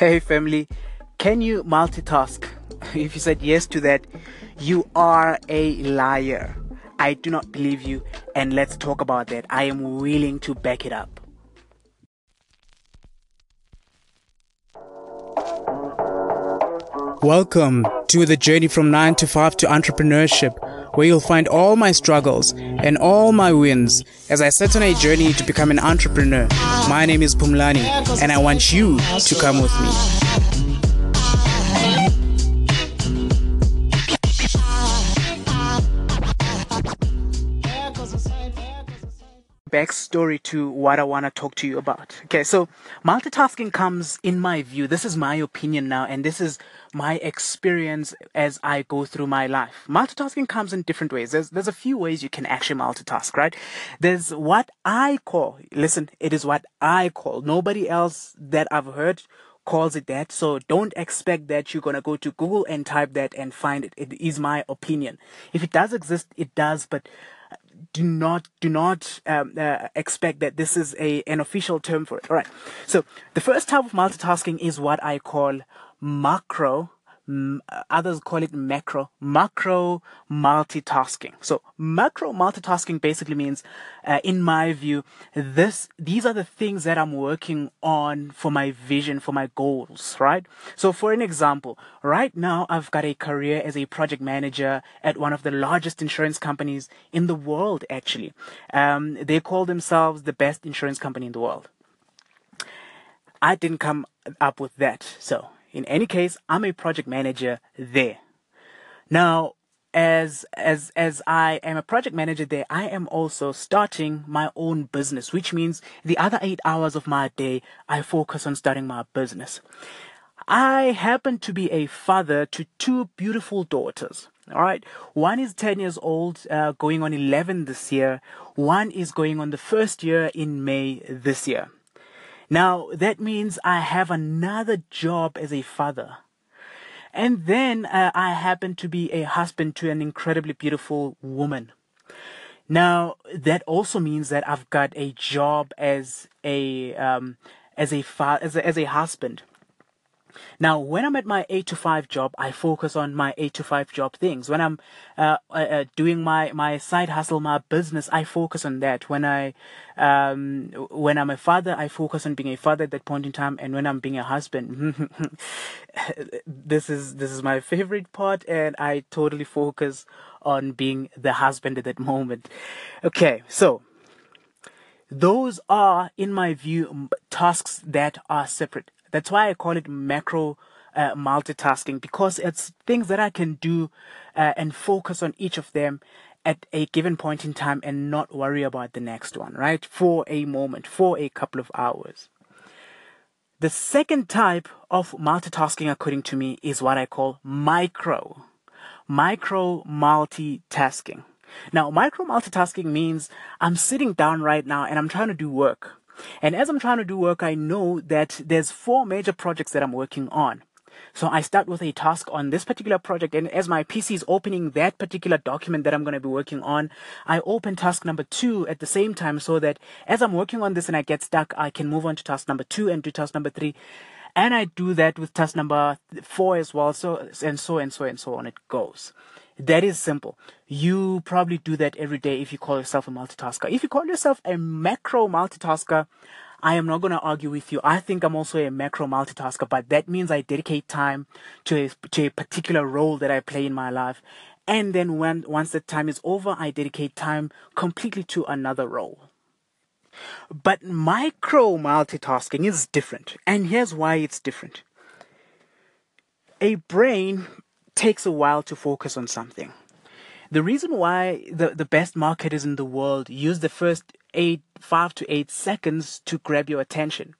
Hey, family, can you multitask? If you said yes to that, you are a liar. I do not believe you, and let's talk about that. I am willing to back it up. Welcome to the journey from 9 to 5 to entrepreneurship, where you'll find all my struggles and all my wins as I set on a journey to become an entrepreneur. My name is Pumlani, and I want you to come with me. Backstory to what I want to talk to you about. Okay, so multitasking comes, in my view, this is my opinion now, and this is my experience as I go through my life. Multitasking comes in different ways. There's, there's a few ways you can actually multitask, right? There's what I call, listen, it is what I call. Nobody else that I've heard calls it that. So don't expect that you're going to go to Google and type that and find it. It is my opinion. If it does exist, it does, but do not do not um, uh, expect that this is a an official term for it. All right. So the first type of multitasking is what I call macro others call it macro macro multitasking. So macro multitasking basically means uh, in my view this these are the things that i'm working on for my vision for my goals right? So for an example right now i've got a career as a project manager at one of the largest insurance companies in the world actually. Um, they call themselves the best insurance company in the world. I didn't come up with that. So in any case, I'm a project manager there. Now, as as as I am a project manager there, I am also starting my own business, which means the other eight hours of my day I focus on starting my business. I happen to be a father to two beautiful daughters. All right, one is 10 years old, uh, going on 11 this year. One is going on the first year in May this year. Now, that means I have another job as a father. And then uh, I happen to be a husband to an incredibly beautiful woman. Now, that also means that I've got a job as a, um, as a, fa- as a, as a husband. Now, when I'm at my 8 to 5 job, I focus on my 8 to 5 job things. When I'm uh, uh, uh, doing my, my side hustle, my business, I focus on that. When I, um, when I'm a father, I focus on being a father at that point in time. And when I'm being a husband, this is, this is my favorite part. And I totally focus on being the husband at that moment. Okay. So those are, in my view, tasks that are separate. That's why I call it macro uh, multitasking because it's things that I can do uh, and focus on each of them at a given point in time and not worry about the next one, right? For a moment, for a couple of hours. The second type of multitasking, according to me, is what I call micro. Micro multitasking. Now, micro multitasking means I'm sitting down right now and I'm trying to do work. And as I'm trying to do work, I know that there's four major projects that I'm working on. So I start with a task on this particular project, and as my PC is opening that particular document that I'm going to be working on, I open task number two at the same time so that as I'm working on this and I get stuck, I can move on to task number two and do task number three. And I do that with task number four as well. So, and so and so and so on it goes. That is simple. You probably do that every day if you call yourself a multitasker. If you call yourself a macro multitasker, I am not going to argue with you. I think I'm also a macro multitasker, but that means I dedicate time to a, to a particular role that I play in my life. And then when, once the time is over, I dedicate time completely to another role. But micro multitasking is different. And here's why it's different. A brain takes a while to focus on something. The reason why the, the best marketers in the world use the first eight, five to eight seconds to grab your attention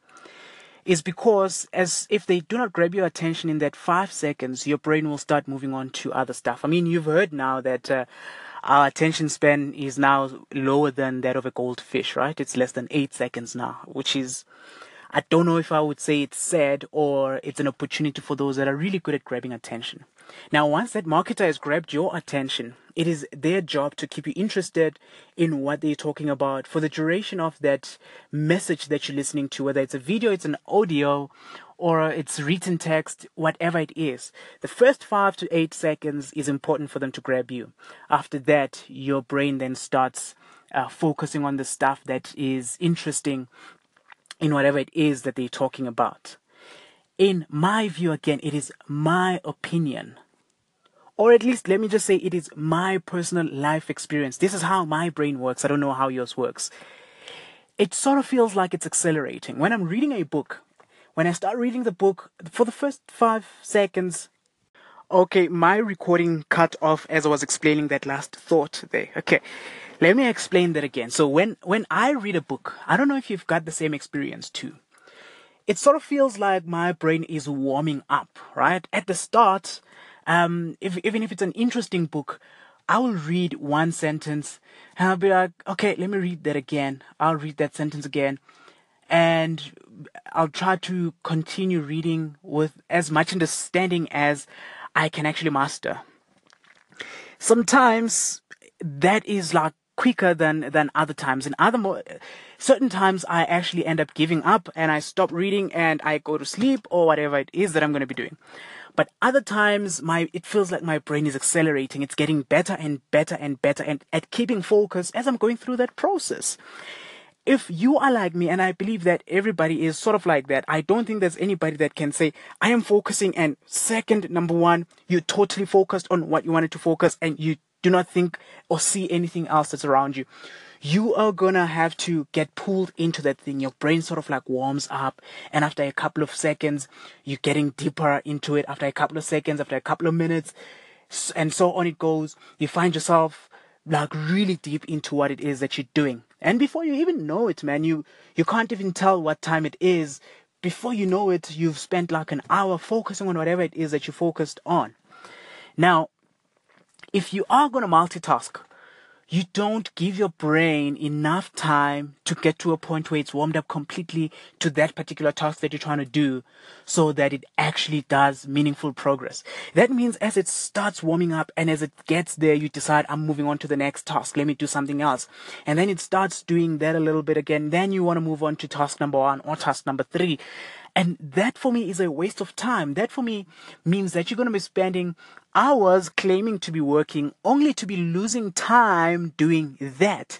is because as if they do not grab your attention in that five seconds, your brain will start moving on to other stuff. I mean, you've heard now that uh, our attention span is now lower than that of a goldfish, right? It's less than eight seconds now, which is I don't know if I would say it's sad or it's an opportunity for those that are really good at grabbing attention. Now, once that marketer has grabbed your attention, it is their job to keep you interested in what they're talking about for the duration of that message that you're listening to, whether it's a video, it's an audio, or it's written text, whatever it is. The first five to eight seconds is important for them to grab you. After that, your brain then starts uh, focusing on the stuff that is interesting in whatever it is that they're talking about. In my view, again, it is my opinion. Or at least, let me just say, it is my personal life experience. This is how my brain works. I don't know how yours works. It sort of feels like it's accelerating. When I'm reading a book, when I start reading the book, for the first five seconds, okay, my recording cut off as I was explaining that last thought there. Okay, let me explain that again. So when when I read a book, I don't know if you've got the same experience too. It sort of feels like my brain is warming up, right? At the start, um, if, even if it's an interesting book, I will read one sentence and I'll be like, okay, let me read that again. I'll read that sentence again and I'll try to continue reading with as much understanding as I can actually master. Sometimes that is like quicker than than other times. And other mo- certain times, I actually end up giving up and I stop reading and I go to sleep or whatever it is that I'm going to be doing. But other times, my it feels like my brain is accelerating. It's getting better and better and better and at keeping focus as I'm going through that process if you are like me, and I believe that everybody is sort of like that, I don't think there's anybody that can say, I am focusing, and second, number one, you're totally focused on what you wanted to focus, and you do not think or see anything else that's around you. You are gonna have to get pulled into that thing. Your brain sort of like warms up, and after a couple of seconds, you're getting deeper into it. After a couple of seconds, after a couple of minutes, and so on it goes, you find yourself like really deep into what it is that you're doing. And before you even know it, man, you, you can't even tell what time it is. Before you know it, you've spent like an hour focusing on whatever it is that you focused on. Now, if you are going to multitask, you don't give your brain enough time to get to a point where it's warmed up completely to that particular task that you're trying to do so that it actually does meaningful progress. That means as it starts warming up and as it gets there, you decide, I'm moving on to the next task. Let me do something else. And then it starts doing that a little bit again. Then you want to move on to task number one or task number three. And that for me is a waste of time. That for me means that you're going to be spending hours claiming to be working only to be losing time doing that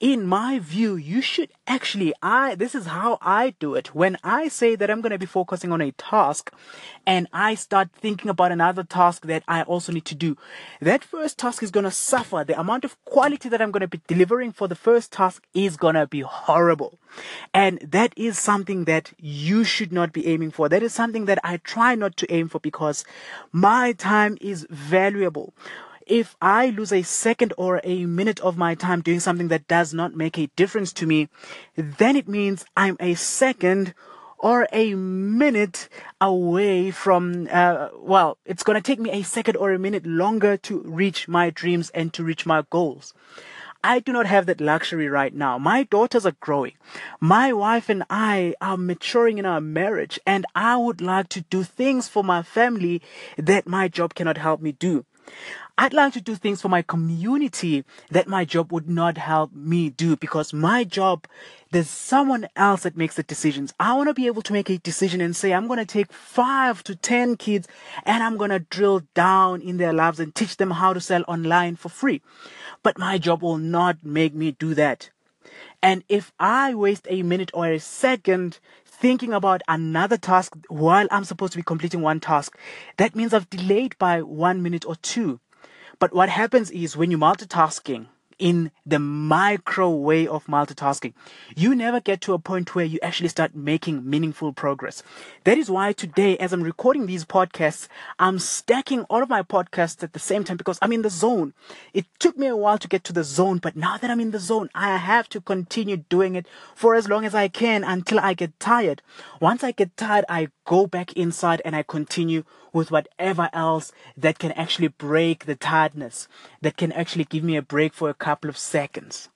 in my view, you should actually, I, this is how I do it. When I say that I'm going to be focusing on a task and I start thinking about another task that I also need to do, that first task is going to suffer. The amount of quality that I'm going to be delivering for the first task is going to be horrible. And that is something that you should not be aiming for. That is something that I try not to aim for because my time is valuable if I lose a second or a minute of my time doing something that does not make a difference to me, then it means I'm a second or a minute away from, uh, well, it's going to take me a second or a minute longer to reach my dreams and to reach my goals. I do not have that luxury right now. My daughters are growing. My wife and I are maturing in our marriage and I would like to do things for my family that my job cannot help me do. I'd like to do things for my community that my job would not help me do because my job, there's someone else that makes the decisions. I want to be able to make a decision and say, I'm going to take five to 10 kids and I'm going to drill down in their lives and teach them how to sell online for free. But my job will not make me do that. And if I waste a minute or a second thinking about another task while I'm supposed to be completing one task, that means I've delayed by one minute or two. But what happens is when you're multitasking, in the micro way of multitasking. You never get to a point where you actually start making meaningful progress. That is why today, as I'm recording these podcasts, I'm stacking all of my podcasts at the same time because I'm in the zone. It took me a while to get to the zone, but now that I'm in the zone, I have to continue doing it for as long as I can until I get tired. Once I get tired, I go back inside and I continue with whatever else that can actually break the tiredness, that can actually give me a break for a couple of seconds.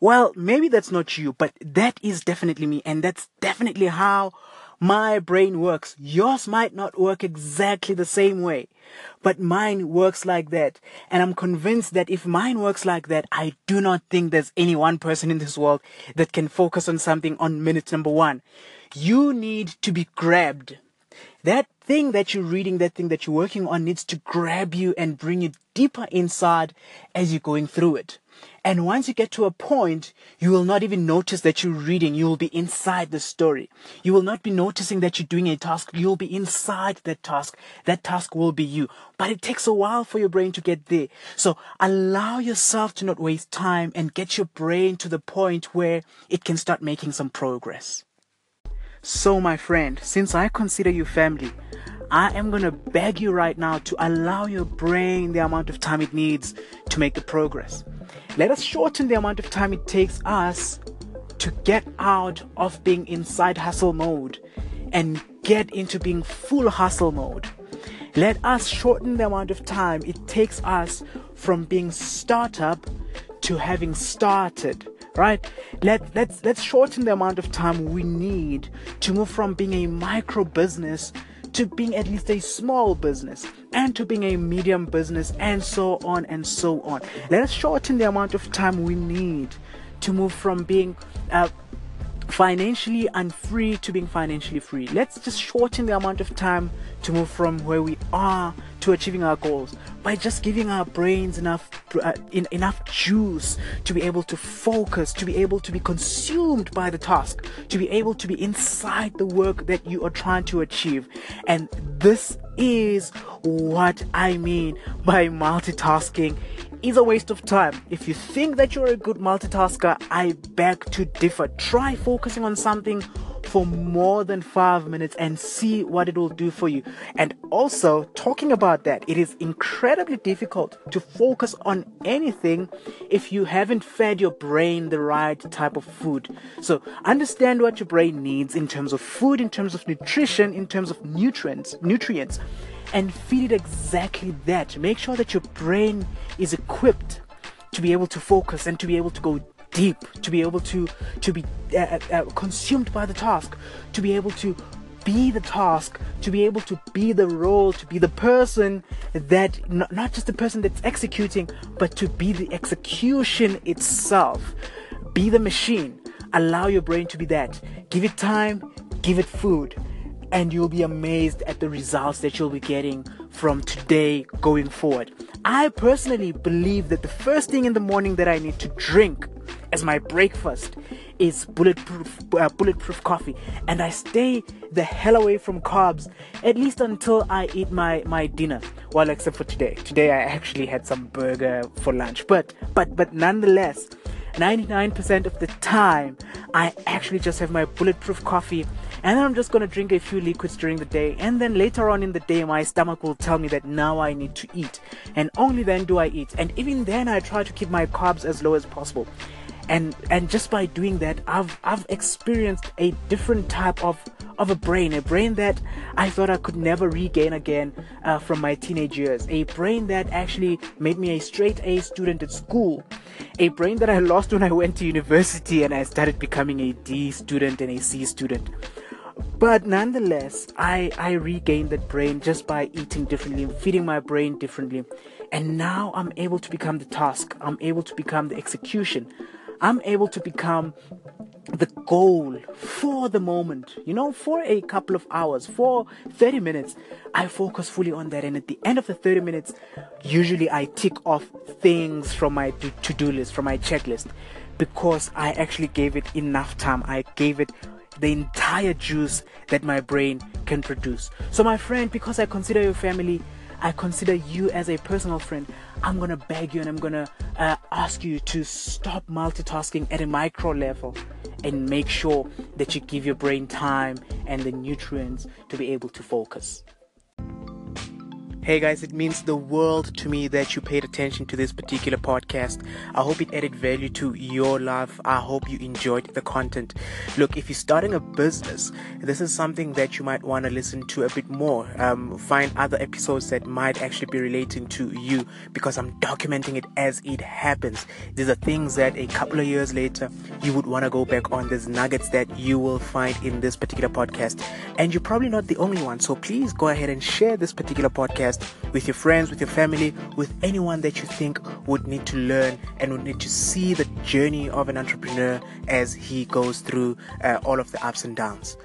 Well, maybe that's not you, but that is definitely me, and that's definitely how my brain works. Yours might not work exactly the same way. But mine works like that. And I'm convinced that if mine works like that, I do not think there's any one person in this world that can focus on something on minute number one. You need to be grabbed. That thing that you're reading, that thing that you're working on needs to grab you and bring you deeper inside as you're going through it. And once you get to a point, you will not even notice that you're reading. You will be inside the story. You will not be noticing that you're doing a task. You'll be inside that task. That task will be you. But it takes a while for your brain to get there. So allow yourself to not waste time and get your brain to the point where it can start making some progress. So, my friend, since I consider you family, I am to beg you right now to allow your brain the amount of time it needs to make the progress. Let us shorten the amount of time it takes us to get out of being inside hustle mode and get into being full hustle mode. Let us shorten the amount of time it takes us from being startup to having started right let let's let's shorten the amount of time we need to move from being a micro business to being at least a small business and to being a medium business and so on and so on. Let us shorten the amount of time we need to move from being uh, financially unfree to being financially free. Let's just shorten the amount of time to move from where we are to achieving our goals by just giving our brains enough uh, in, enough juice to be able to focus, to be able to be consumed by the task, to be able to be inside the work that you are trying to achieve. And this is what I mean by multitasking is a waste of time. If you think that you're a good multitasker, I beg to differ. Try focusing on something for more than five minutes and see what it will do for you. And also, talking about that, it is incredibly difficult to focus on anything if you haven't fed your brain the right type of food. So, understand what your brain needs in terms of food, in terms of nutrition, in terms of nutrients, nutrients and feed it exactly that. Make sure that your brain is equipped to be able to focus and to be able to go deep, to be able to to be uh, uh, uh, consumed by the task, to be able to be the task, to be able to be the role, to be the person that not, not just the person that's executing, but to be the execution itself. Be the machine. Allow your brain to be that. Give it time, give it food and you'll be amazed at the results that you'll be getting from today going forward. I personally believe that the first thing in the morning that I need to drink as my breakfast is bulletproof uh, bulletproof coffee. And I stay the hell away from carbs at least until I eat my my dinner. Well except for today. Today I actually had some burger for lunch. But but but nonetheless 99% of the time, I actually just have my bulletproof coffee and then I'm just gonna drink a few liquids during the day. And then later on in the day, my stomach will tell me that now I need to eat. And only then do I eat. And even then, I try to keep my carbs as low as possible. And and just by doing that, I've I've experienced a different type of of a brain, a brain that I thought I could never regain again uh, from my teenage years, a brain that actually made me a straight A student at school, a brain that I lost when I went to university and I started becoming a D student and a C student. But nonetheless, I, I regained that brain just by eating differently, feeding my brain differently. And now I'm able to become the task, I'm able to become the execution, I'm able to become the goal for the moment, you know, for a couple of hours, for 30 minutes, I focus fully on that. And at the end of the 30 minutes, usually I tick off things from my to do list, from my checklist, because I actually gave it enough time. I gave it the entire juice that my brain can produce. So, my friend, because I consider your family, I consider you as a personal friend. I'm gonna beg you and I'm gonna uh, ask you to stop multitasking at a micro level and make sure that you give your brain time and the nutrients to be able to focus. Hey guys, it means the world to me that you paid attention to this particular podcast. I hope it added value to your life. I hope you enjoyed the content. Look, if you're starting a business, this is something that you might want to listen to a bit more. Um, find other episodes that might actually be relating to you because I'm documenting it as it happens. These are things that a couple of years later you would want to go back on. There's nuggets that you will find in this particular podcast, and you're probably not the only one. So please go ahead and share this particular podcast podcast with your friends, with your family, with anyone that you think would need to learn and would need to see the journey of an entrepreneur as he goes through uh, all of the ups and downs.